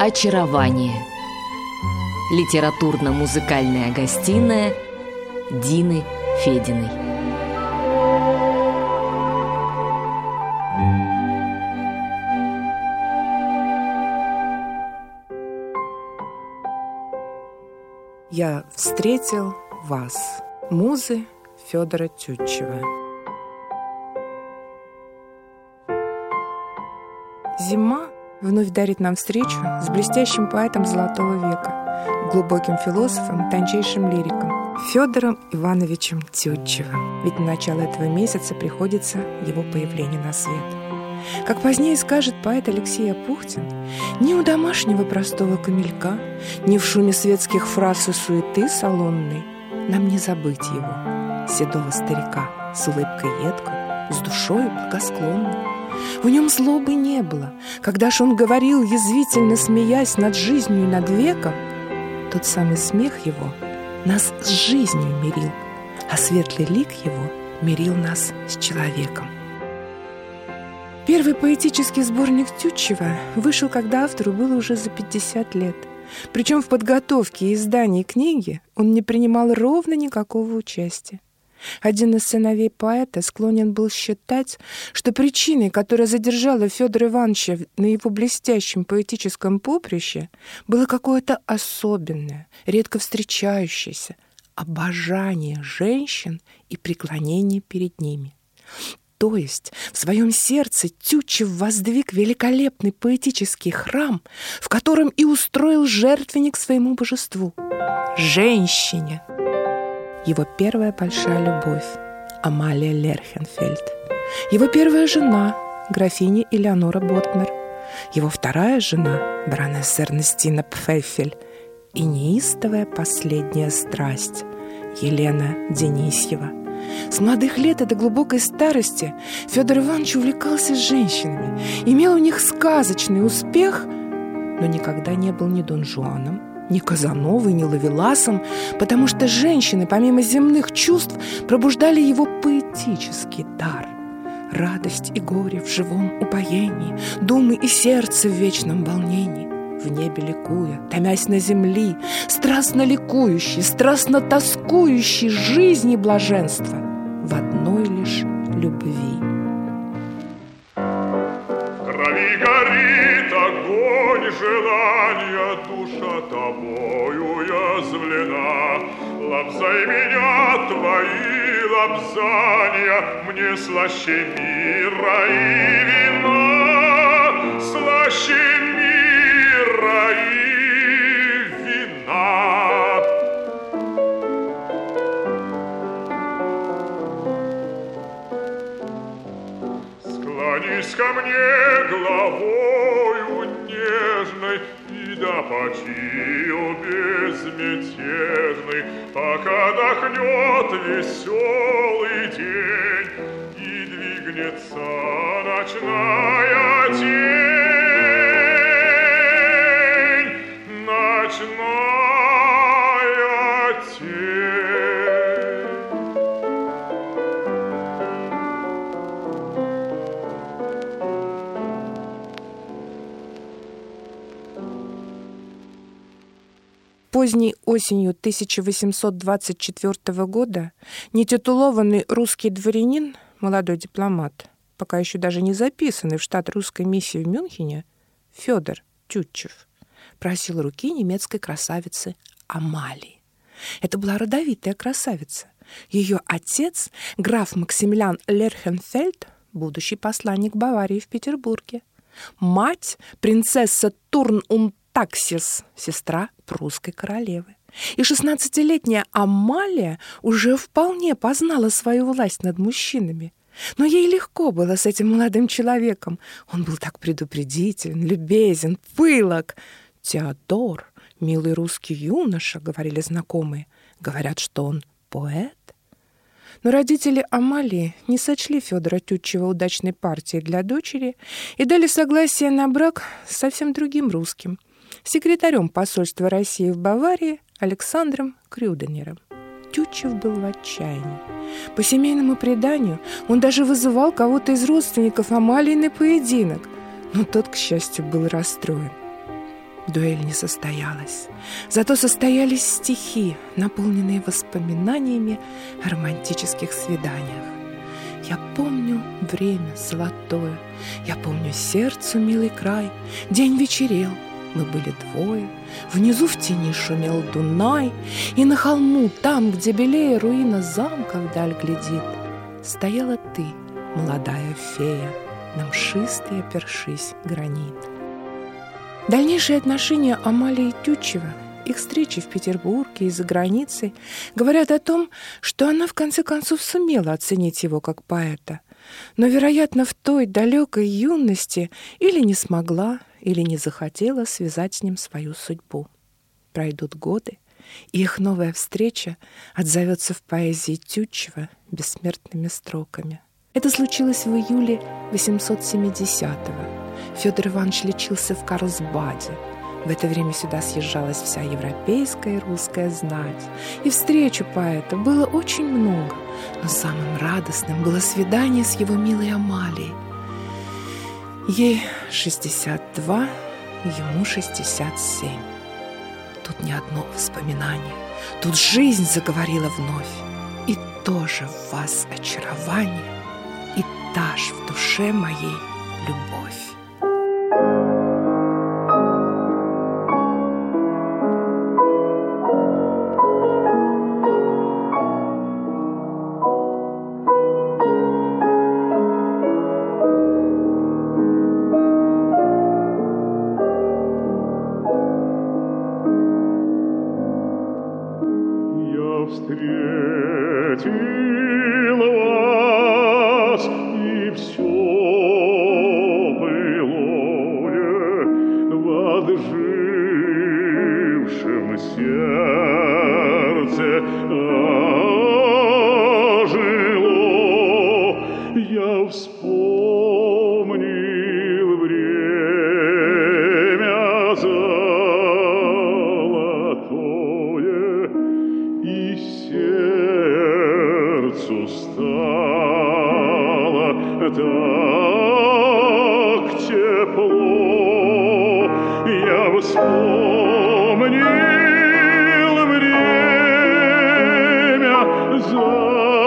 Очарование. Литературно-музыкальная гостиная Дины Фединой. Я встретил вас. Музы Федора Тютчева. Зима вновь дарит нам встречу с блестящим поэтом Золотого века, глубоким философом, тончайшим лириком Федором Ивановичем Тютчевым. Ведь на начало этого месяца приходится его появление на свет. Как позднее скажет поэт Алексей Апухтин, ни у домашнего простого камелька, ни в шуме светских фраз и суеты салонной нам не забыть его, седого старика, с улыбкой едкой, с душою благосклонной. В нем злобы не было. Когда ж он говорил, язвительно смеясь над жизнью и над веком, тот самый смех его нас с жизнью мирил, а светлый лик его мирил нас с человеком. Первый поэтический сборник Тютчева вышел, когда автору было уже за 50 лет. Причем в подготовке и издании книги он не принимал ровно никакого участия. Один из сыновей поэта склонен был считать, что причиной, которая задержала Федора Ивановича на его блестящем поэтическом поприще, было какое-то особенное, редко встречающееся обожание женщин и преклонение перед ними. То есть в своем сердце Тютчев воздвиг великолепный поэтический храм, в котором и устроил жертвенник своему божеству — женщине. Его первая большая любовь — Амалия Лерхенфельд. Его первая жена — графиня Элеонора Ботмер. Его вторая жена — баронесса Эрнестина Пфефель. И неистовая последняя страсть — Елена Денисьева — с молодых лет и до глубокой старости Федор Иванович увлекался женщинами, имел у них сказочный успех, но никогда не был ни Дон Жуаном, ни Казановой, ни Лавеласом, потому что женщины, помимо земных чувств, пробуждали его поэтический дар. Радость и горе в живом упоении, думы и сердце в вечном волнении в небе ликуя, томясь на земли, страстно ликующий, страстно тоскующий жизни блаженства в одной лишь любви. Крови горит желания, душа тобою язвлена. Лобзай меня, твои лобзания, мне слаще мира и вина, слаще ко мне головою нежной И да почил безмятежный, Пока дохнет веселый день И двигнется ночная тень. Поздней осенью 1824 года нетитулованный русский дворянин, молодой дипломат, пока еще даже не записанный в штат русской миссии в Мюнхене, Федор Тютчев, просил руки немецкой красавицы Амалии. Это была родовитая красавица. Ее отец, граф Максимилиан Лерхенфельд, будущий посланник Баварии в Петербурге. Мать, принцесса Турн Таксис, сестра прусской королевы. И шестнадцатилетняя Амалия уже вполне познала свою власть над мужчинами. Но ей легко было с этим молодым человеком. Он был так предупредителен, любезен, пылок. Теодор, милый русский юноша, говорили знакомые. Говорят, что он поэт. Но родители Амалии не сочли Федора Тютчева удачной партией для дочери и дали согласие на брак совсем другим русским, секретарем посольства России в Баварии Александром Крюденером. Тютчев был в отчаянии. По семейному преданию он даже вызывал кого-то из родственников Амалии на поединок, но тот, к счастью, был расстроен. Дуэль не состоялась. Зато состоялись стихи, наполненные воспоминаниями о романтических свиданиях. Я помню время золотое, Я помню сердцу милый край. День вечерел, мы были двое, Внизу в тени шумел Дунай, И на холму, там, где белее руина замка вдаль глядит, Стояла ты, молодая фея, На мшистый опершись гранит. Дальнейшие отношения Амалии Тютчева, их встречи в Петербурге и за границей, говорят о том, что она в конце концов сумела оценить его как поэта. Но, вероятно, в той далекой юности или не смогла, или не захотела связать с ним свою судьбу. Пройдут годы, и их новая встреча отзовется в поэзии Тютчева бессмертными строками. Это случилось в июле 870-го, Федор Иванович лечился в Карлсбаде. В это время сюда съезжалась вся европейская и русская знать. И встречу поэта было очень много, но самым радостным было свидание с его милой Амалией. Ей 62, ему 67. Тут не одно воспоминание, тут жизнь заговорила вновь. И тоже в вас очарование, и та ж в душе моей любовь. desire.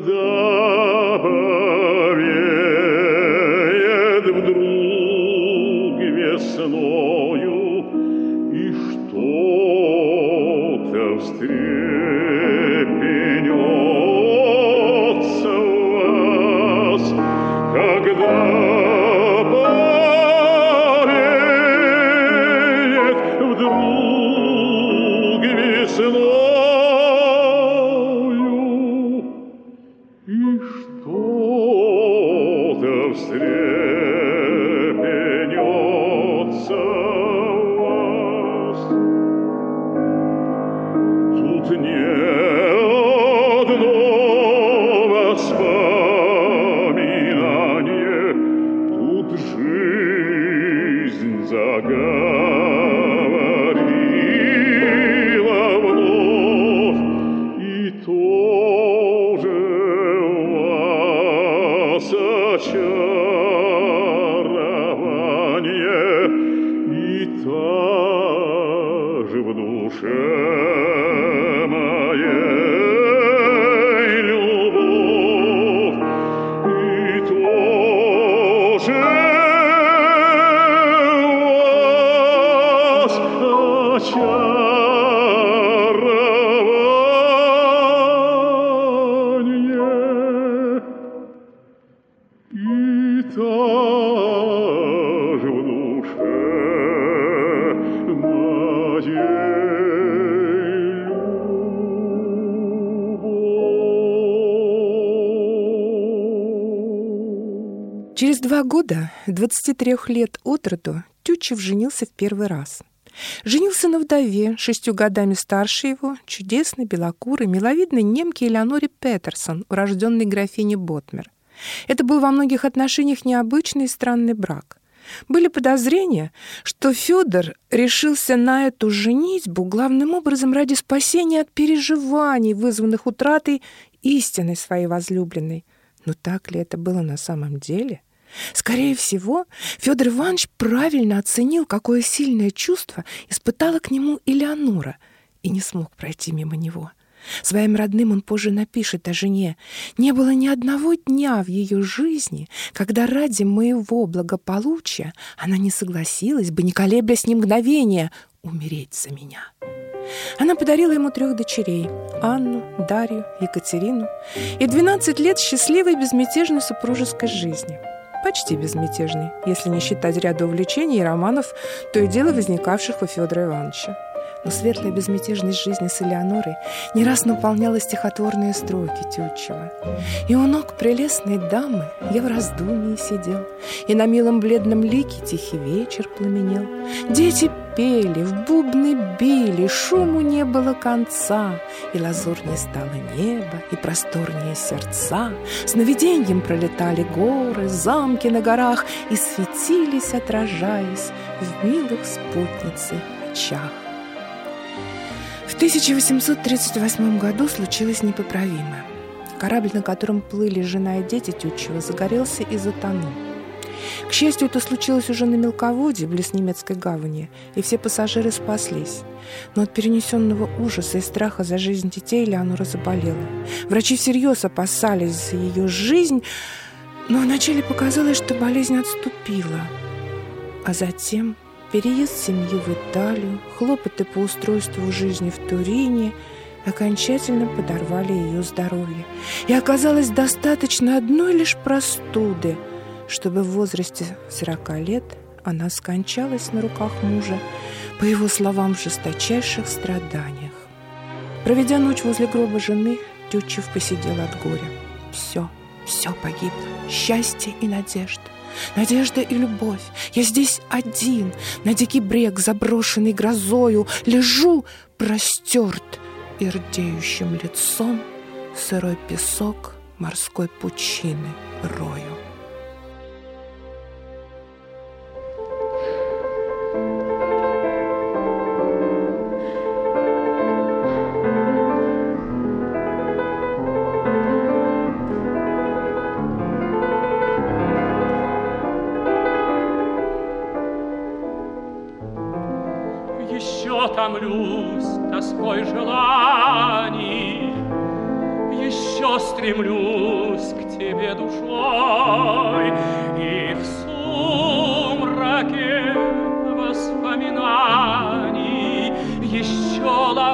когда года, 23 лет от роду, Тютчев женился в первый раз. Женился на вдове, шестью годами старше его, чудесной, белокурой, миловидной немке Элеоноре Петерсон, урожденной графине Ботмер. Это был во многих отношениях необычный и странный брак. Были подозрения, что Федор решился на эту женитьбу главным образом ради спасения от переживаний, вызванных утратой истины своей возлюбленной. Но так ли это было на самом деле? Скорее всего, Федор Иванович правильно оценил, какое сильное чувство испытала к нему Элеонора и не смог пройти мимо него. Своим родным он позже напишет о жене. «Не было ни одного дня в ее жизни, когда ради моего благополучия она не согласилась бы, не колеблясь ни мгновения, умереть за меня». Она подарила ему трех дочерей – Анну, Дарью, Екатерину и 12 лет счастливой безмятежной супружеской жизни – почти безмятежный, если не считать ряда увлечений и романов, то и дело возникавших у Федора Ивановича. Но светлая безмятежность жизни с Элеонорой не раз наполняла стихотворные строки Тютчева. И у ног прелестной дамы я в раздумье сидел, И на милом бледном лике тихий вечер пламенел. Дети пели, в бубны били, шуму не было конца, И лазурнее стало небо, и просторнее сердца. Сновиденьем пролетали горы, замки на горах, И светились, отражаясь в милых спутницы очах. В 1838 году случилось непоправимое. Корабль, на котором плыли жена и дети Тютчева, загорелся и затонул. К счастью, это случилось уже на мелководье, близ немецкой гавани, и все пассажиры спаслись. Но от перенесенного ужаса и страха за жизнь детей Леонора заболела. Врачи всерьез опасались за ее жизнь, но вначале показалось, что болезнь отступила. А затем переезд семьи в Италию, хлопоты по устройству жизни в Турине окончательно подорвали ее здоровье. И оказалось достаточно одной лишь простуды, чтобы в возрасте 40 лет она скончалась на руках мужа, по его словам, в жесточайших страданиях. Проведя ночь возле гроба жены, Тютчев посидел от горя. Все, все погибло. Счастье и надежда. Надежда и любовь. Я здесь один, на дикий брег, заброшенный грозою, лежу простерт и рдеющим лицом сырой песок морской пучины рою. Томлюсь тоской желаний, Еще стремлюсь к тебе душой, И в сумраке воспоминаний. Еще ловлю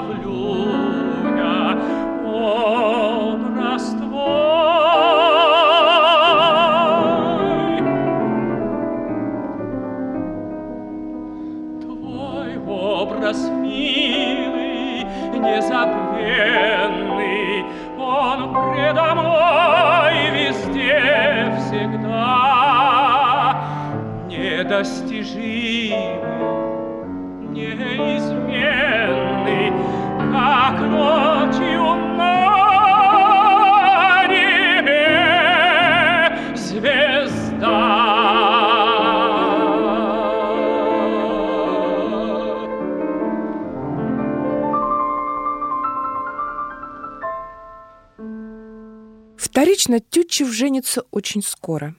Вторично Тютчев женится очень скоро.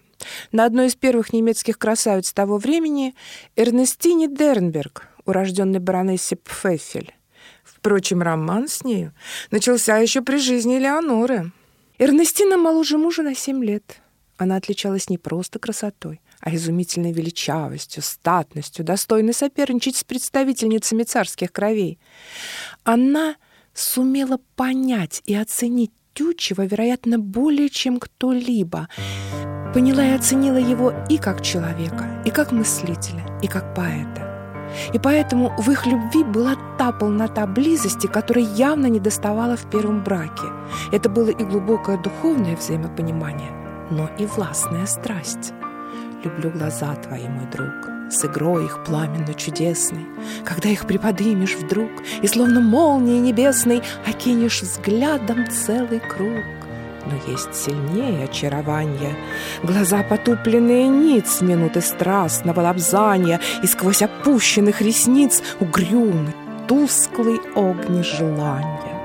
На одной из первых немецких красавиц того времени Эрнестине Дернберг, урожденной баронессе Пфеффель. Впрочем, роман с нею начался еще при жизни Леоноры. Эрнестина моложе мужа на семь лет. Она отличалась не просто красотой, а изумительной величавостью, статностью, достойной соперничать с представительницами царских кровей. Она сумела понять и оценить Тютчева, вероятно, более чем кто-либо. Поняла и оценила его и как человека, и как мыслителя, и как поэта. И поэтому в их любви была та полнота близости, которой явно не доставала в первом браке. Это было и глубокое духовное взаимопонимание, но и властная страсть. люблю глаза твои, мой друг, С игрой их пламенно чудесной, Когда их приподымешь вдруг И словно молнией небесной Окинешь взглядом целый круг. Но есть сильнее очарование, Глаза потупленные ниц Минуты страстного лобзания, И сквозь опущенных ресниц Угрюмый, тусклый огни желания.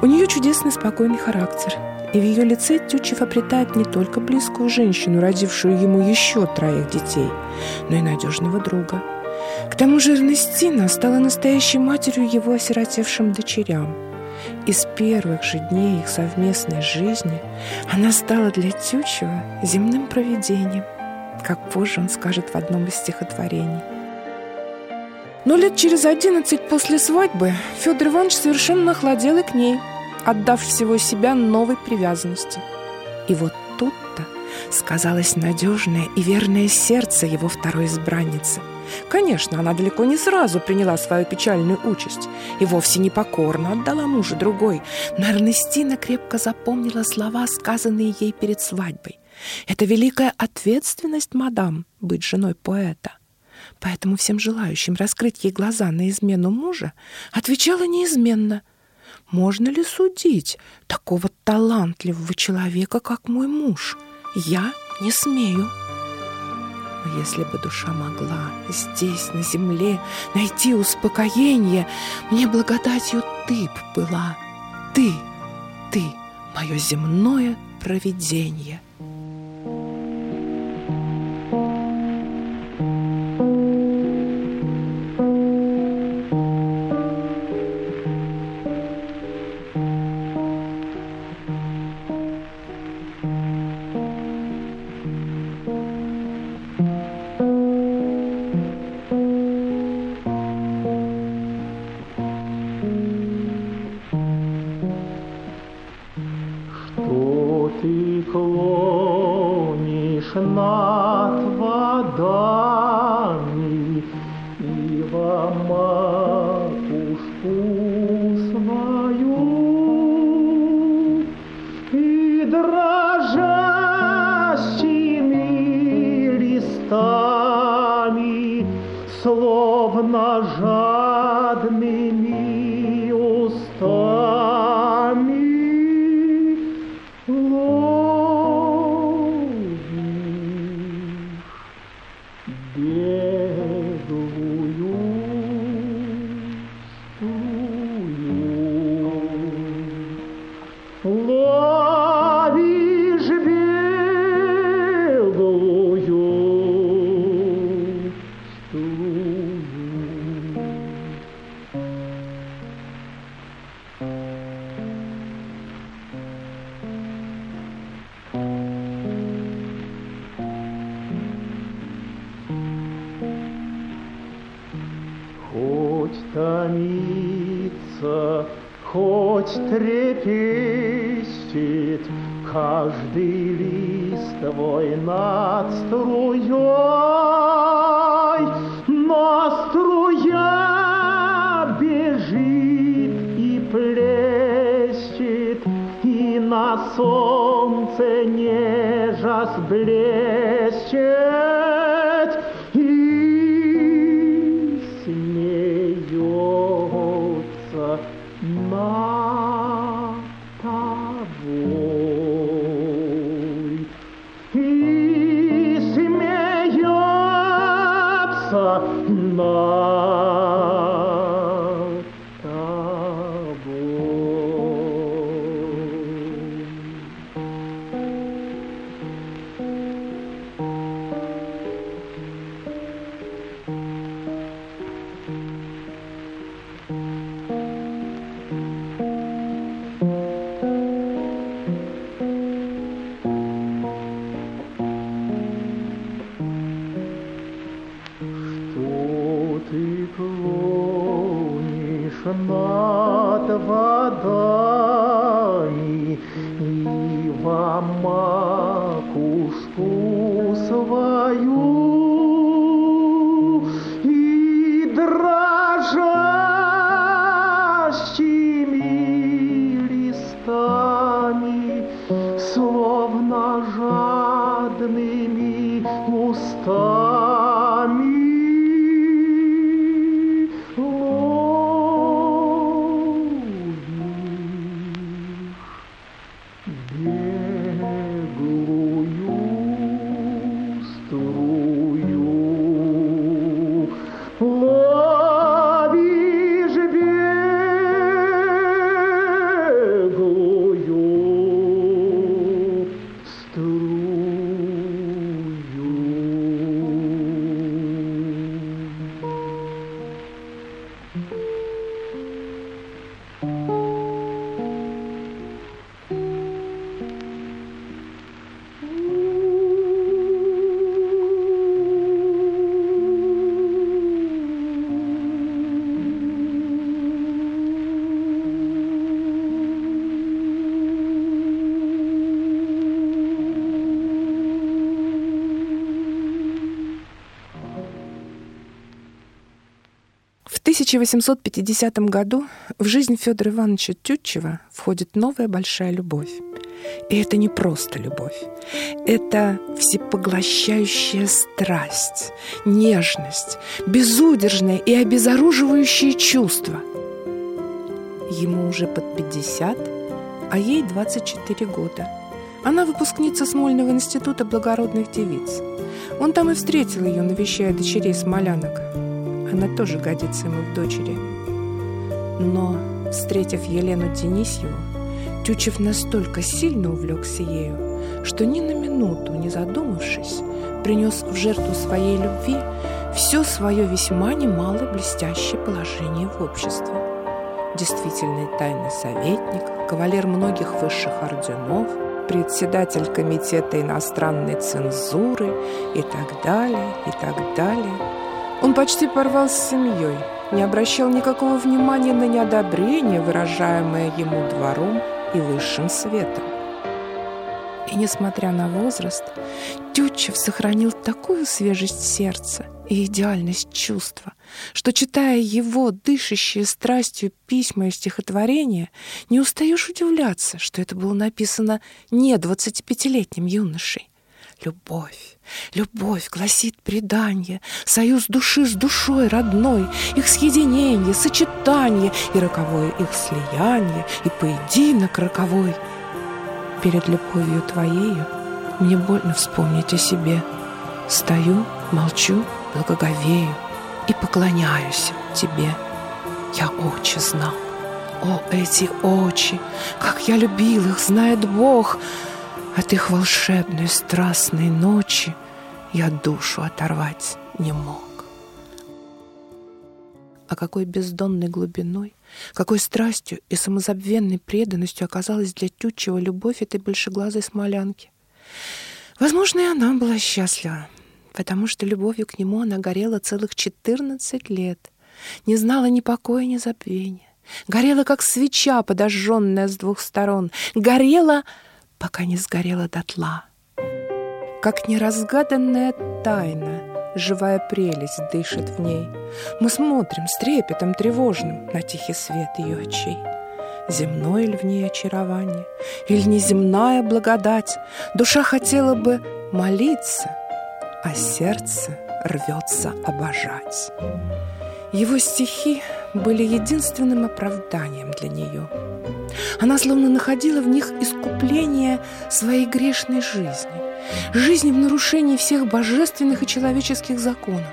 У нее чудесный спокойный характер — и в ее лице Тютчев обретает не только близкую женщину, родившую ему еще троих детей, но и надежного друга. К тому же Эрнестина стала настоящей матерью его осиротевшим дочерям. И с первых же дней их совместной жизни она стала для Тютчева земным провидением, как позже он скажет в одном из стихотворений. Но лет через одиннадцать после свадьбы Федор Иванович совершенно охладел и к ней – отдав всего себя новой привязанности. И вот тут-то сказалось надежное и верное сердце его второй избранницы. Конечно, она далеко не сразу приняла свою печальную участь и вовсе не покорно отдала мужа другой, но Эрнестина крепко запомнила слова, сказанные ей перед свадьбой. Это великая ответственность, мадам, быть женой поэта. Поэтому всем желающим раскрыть ей глаза на измену мужа отвечала неизменно – можно ли судить такого талантливого человека, как мой муж? Я не смею. Но если бы душа могла здесь, на земле, найти успокоение, мне благодатью ты б была. Ты, ты, мое земное провидение. Diego. Christian, he's мама кушку свою. 1850 году в жизнь Федора Ивановича Тютчева входит новая большая любовь. И это не просто любовь. Это всепоглощающая страсть, нежность, безудержное и обезоруживающее чувство. Ему уже под 50, а ей 24 года. Она выпускница Смольного института благородных девиц. Он там и встретил ее, навещая дочерей смолянок. Она тоже годится ему в дочери. Но, встретив Елену Денисьеву, Тючев настолько сильно увлекся ею, что ни на минуту, не задумавшись, принес в жертву своей любви все свое весьма немало блестящее положение в обществе. Действительный тайный советник, кавалер многих высших орденов, председатель комитета иностранной цензуры и так далее, и так далее. Он почти порвал с семьей, не обращал никакого внимания на неодобрение, выражаемое ему двором и высшим светом. И несмотря на возраст, Тютчев сохранил такую свежесть сердца и идеальность чувства, что, читая его дышащие страстью письма и стихотворения, не устаешь удивляться, что это было написано не 25-летним юношей. Любовь, любовь гласит предание, союз души с душой родной, их съединение, сочетание и роковое их слияние, и поединок роковой. Перед любовью твоею мне больно вспомнить о себе. Стою, молчу, благоговею и поклоняюсь тебе. Я очи знал. О, эти очи! Как я любил их, знает Бог! От их волшебной страстной ночи я душу оторвать не мог. А какой бездонной глубиной, какой страстью и самозабвенной преданностью оказалась для Тютчева любовь этой большеглазой смолянки. Возможно, и она была счастлива, потому что любовью к нему она горела целых 14 лет, не знала ни покоя, ни забвения. Горела, как свеча, подожженная с двух сторон. Горела пока не сгорела дотла. Как неразгаданная тайна, живая прелесть дышит в ней. Мы смотрим с трепетом тревожным на тихий свет ее очей. Земное ли в ней очарование, или неземная благодать? Душа хотела бы молиться, а сердце рвется обожать. Его стихи были единственным оправданием для нее — она словно находила в них искупление своей грешной жизни, жизни в нарушении всех божественных и человеческих законов.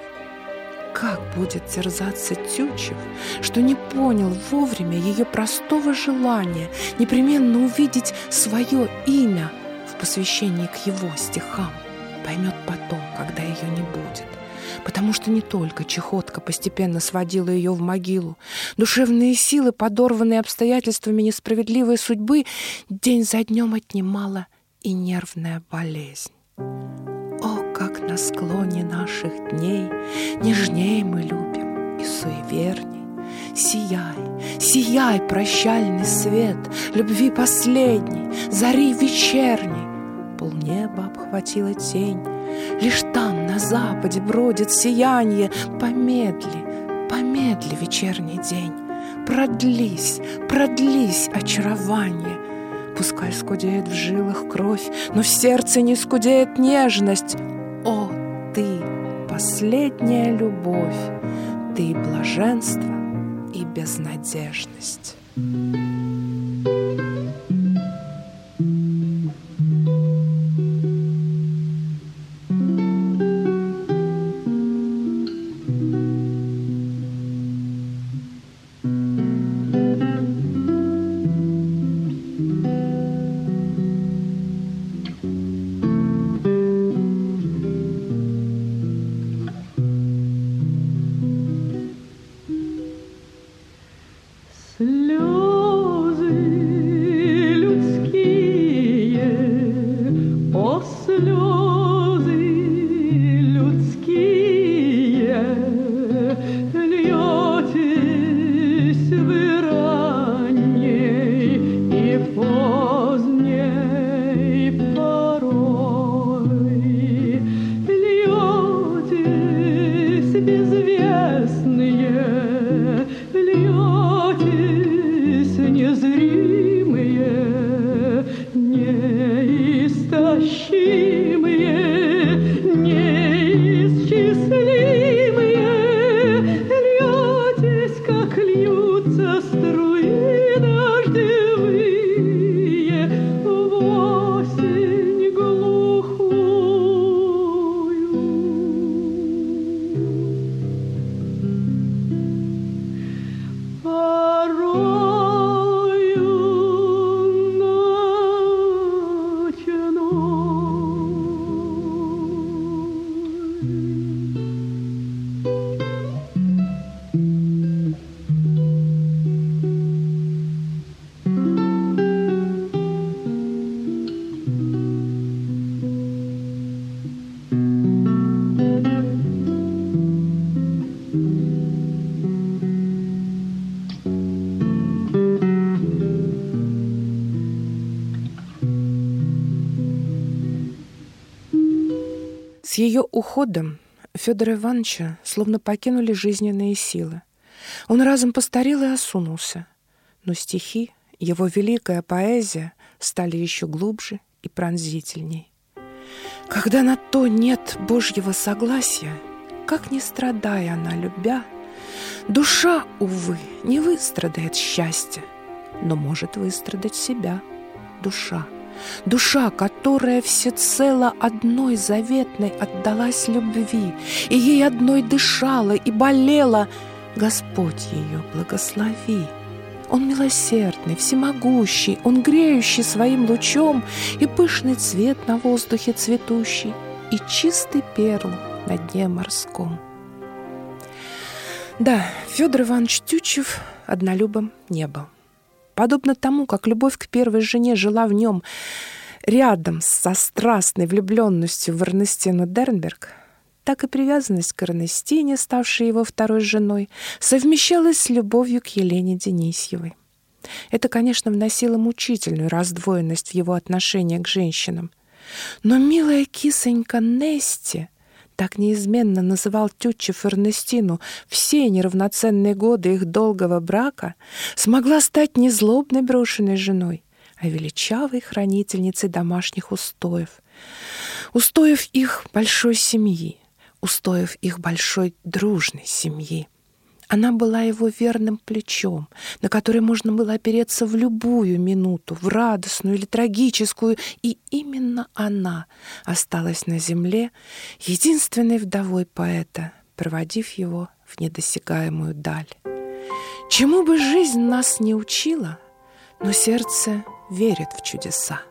Как будет терзаться Тютчев, что не понял вовремя ее простого желания непременно увидеть свое имя в посвящении к его стихам, поймет потом, когда ее не будет потому что не только чехотка постепенно сводила ее в могилу. Душевные силы, подорванные обстоятельствами несправедливой судьбы, день за днем отнимала и нервная болезнь. О, как на склоне наших дней нежней мы любим и суеверней. Сияй, сияй, прощальный свет Любви последней, зари вечерней. Полнеба обхватила тень, Лишь на западе, бродит сияние. Помедли, помедли вечерний день. Продлись, продлись очарование. Пускай скудеет в жилах кровь, но в сердце не скудеет нежность. О, ты, последняя любовь, ты блаженство и безнадежность. Уходом Федора Ивановича словно покинули жизненные силы. Он разом постарел и осунулся. Но стихи, его великая поэзия стали еще глубже и пронзительней. Когда на то нет Божьего согласия, как не страдая она, любя, душа, увы, не выстрадает счастья, но может выстрадать себя душа. Душа, которая всецело одной заветной отдалась любви, и ей одной дышала и болела, Господь ее благослови. Он милосердный, всемогущий, Он греющий своим лучом И пышный цвет на воздухе цветущий, И чистый перл на дне морском. Да, Федор Иванович Тютчев однолюбом не был. Подобно тому, как любовь к первой жене жила в нем рядом со страстной влюбленностью в Эрнестину Дернберг, так и привязанность к Эрнестине, ставшей его второй женой, совмещалась с любовью к Елене Денисьевой. Это, конечно, вносило мучительную раздвоенность в его отношение к женщинам. Но милая кисонька Нести — так неизменно называл Тютчев Эрнестину все неравноценные годы их долгого брака, смогла стать не злобной брошенной женой, а величавой хранительницей домашних устоев, устоев их большой семьи, устоев их большой дружной семьи. Она была его верным плечом, на которое можно было опереться в любую минуту, в радостную или трагическую, и именно она осталась на земле, единственной вдовой поэта, проводив его в недосягаемую даль. Чему бы жизнь нас не учила, но сердце верит в чудеса.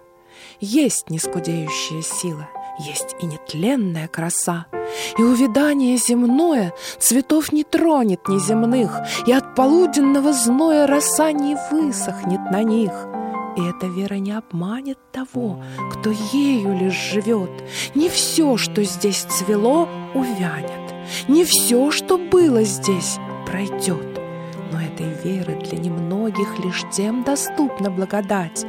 Есть нескудеющая сила, есть и нетленная краса — и увядание земное Цветов не тронет неземных, И от полуденного зноя Роса не высохнет на них. И эта вера не обманет того, Кто ею лишь живет. Не все, что здесь цвело, увянет, Не все, что было здесь, пройдет. Но этой веры для немногих Лишь тем доступна благодать,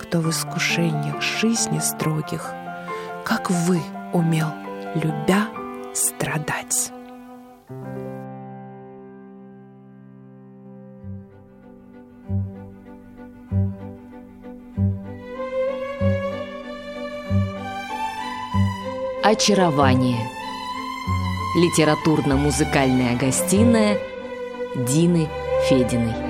Кто в искушениях жизни строгих, Как вы умел, любя, страдать. Очарование. Литературно-музыкальная гостиная Дины Фединой.